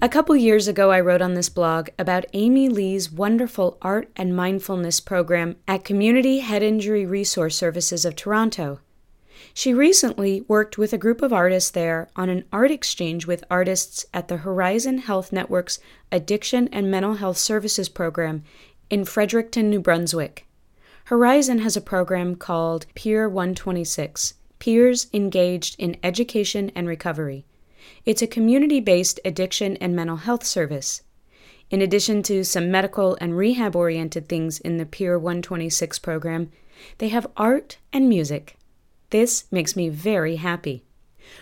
A couple years ago, I wrote on this blog about Amy Lee's wonderful art and mindfulness program at Community Head Injury Resource Services of Toronto. She recently worked with a group of artists there on an art exchange with artists at the Horizon Health Network's Addiction and Mental Health Services program in Fredericton, New Brunswick. Horizon has a program called Peer 126 Peers Engaged in Education and Recovery. It's a community based addiction and mental health service. In addition to some medical and rehab oriented things in the Peer 126 program, they have art and music. This makes me very happy.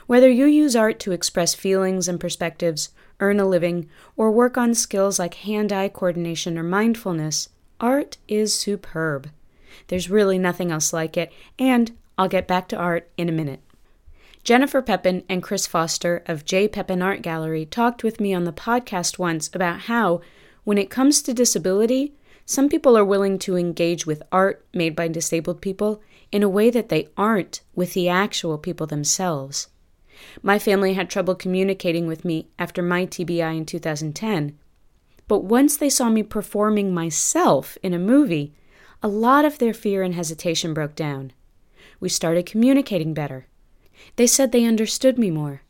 Whether you use art to express feelings and perspectives, earn a living, or work on skills like hand eye coordination or mindfulness, art is superb. There's really nothing else like it, and I'll get back to art in a minute. Jennifer Pepin and Chris Foster of J. Pepin Art Gallery talked with me on the podcast once about how, when it comes to disability, some people are willing to engage with art made by disabled people in a way that they aren't with the actual people themselves. My family had trouble communicating with me after my TBI in 2010. But once they saw me performing myself in a movie, a lot of their fear and hesitation broke down. We started communicating better. They said they understood me more.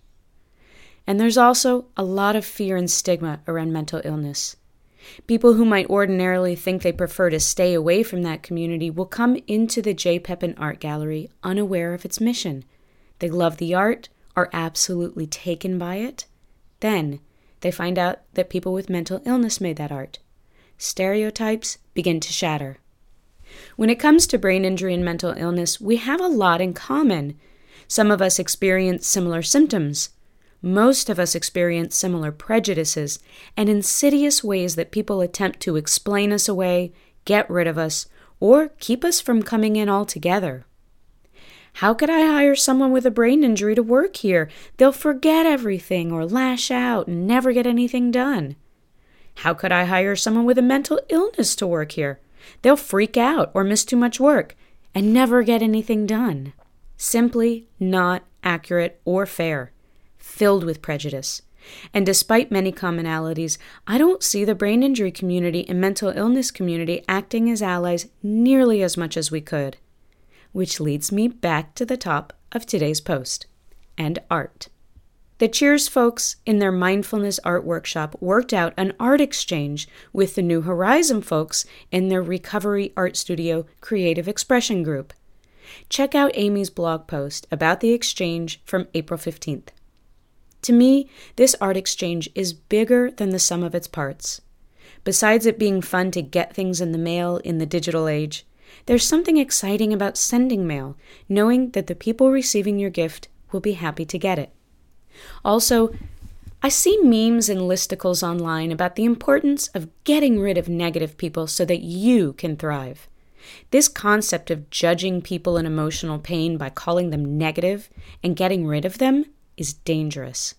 And there's also a lot of fear and stigma around mental illness. People who might ordinarily think they prefer to stay away from that community will come into the J. Pepin Art Gallery unaware of its mission. They love the art, are absolutely taken by it. Then they find out that people with mental illness made that art. Stereotypes begin to shatter. When it comes to brain injury and mental illness, we have a lot in common. Some of us experience similar symptoms. Most of us experience similar prejudices and insidious ways that people attempt to explain us away, get rid of us, or keep us from coming in altogether. How could I hire someone with a brain injury to work here? They'll forget everything or lash out and never get anything done. How could I hire someone with a mental illness to work here? They'll freak out or miss too much work and never get anything done. Simply not accurate or fair, filled with prejudice. And despite many commonalities, I don't see the brain injury community and mental illness community acting as allies nearly as much as we could. Which leads me back to the top of today's post and art. The CHIRS folks in their mindfulness art workshop worked out an art exchange with the New Horizon folks in their Recovery Art Studio Creative Expression Group. Check out Amy's blog post about the exchange from April 15th. To me, this art exchange is bigger than the sum of its parts. Besides it being fun to get things in the mail in the digital age, there's something exciting about sending mail, knowing that the people receiving your gift will be happy to get it. Also, I see memes and listicles online about the importance of getting rid of negative people so that you can thrive. This concept of judging people in emotional pain by calling them negative and getting rid of them is dangerous.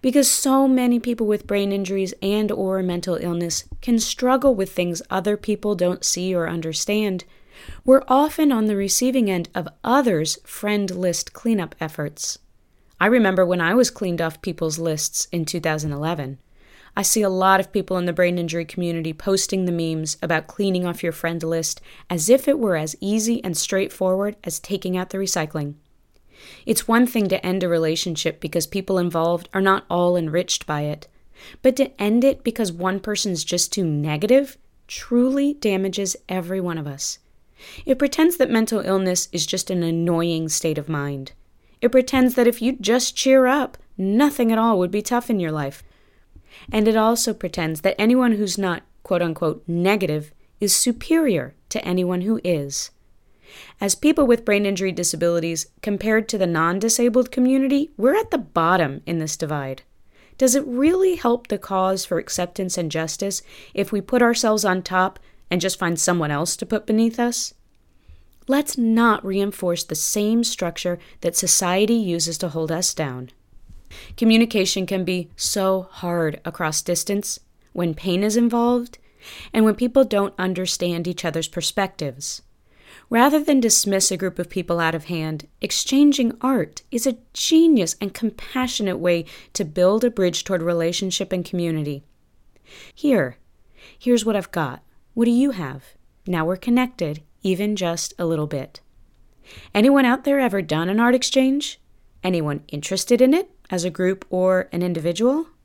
Because so many people with brain injuries and or mental illness can struggle with things other people don't see or understand, we're often on the receiving end of others' friend list cleanup efforts. I remember when I was cleaned off people's lists in 2011. I see a lot of people in the brain injury community posting the memes about cleaning off your friend list as if it were as easy and straightforward as taking out the recycling. It's one thing to end a relationship because people involved are not all enriched by it, but to end it because one person's just too negative truly damages every one of us. It pretends that mental illness is just an annoying state of mind. It pretends that if you just cheer up, nothing at all would be tough in your life. And it also pretends that anyone who's not, quote unquote, negative is superior to anyone who is. As people with brain injury disabilities, compared to the non disabled community, we're at the bottom in this divide. Does it really help the cause for acceptance and justice if we put ourselves on top and just find someone else to put beneath us? Let's not reinforce the same structure that society uses to hold us down. Communication can be so hard across distance when pain is involved and when people don't understand each other's perspectives. Rather than dismiss a group of people out of hand, exchanging art is a genius and compassionate way to build a bridge toward relationship and community. Here, here's what I've got. What do you have? Now we're connected, even just a little bit. Anyone out there ever done an art exchange? Anyone interested in it as a group or an individual?